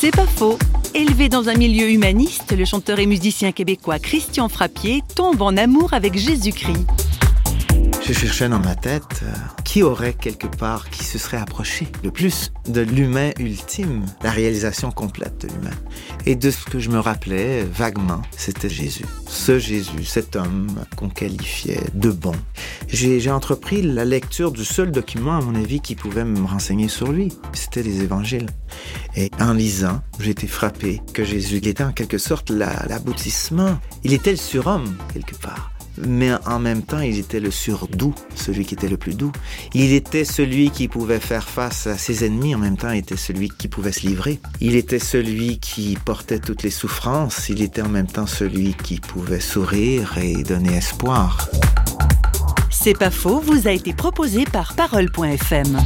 C'est pas faux. Élevé dans un milieu humaniste, le chanteur et musicien québécois Christian Frappier tombe en amour avec Jésus-Christ. Je cherchais dans ma tête euh, qui aurait quelque part qui se serait approché le plus de l'humain ultime, la réalisation complète de l'humain? Et de ce que je me rappelais vaguement, c'était Jésus. Ce Jésus, cet homme qu'on qualifiait de bon. J'ai entrepris la lecture du seul document, à mon avis, qui pouvait me renseigner sur lui. C'était les évangiles. Et en lisant, j'ai été frappé que Jésus était en quelque sorte l'aboutissement. Il était le surhomme, quelque part? Mais en même temps, il était le surdoux, celui qui était le plus doux. Il était celui qui pouvait faire face à ses ennemis, en même temps, il était celui qui pouvait se livrer. Il était celui qui portait toutes les souffrances, il était en même temps celui qui pouvait sourire et donner espoir. C'est pas faux, vous a été proposé par parole.fm.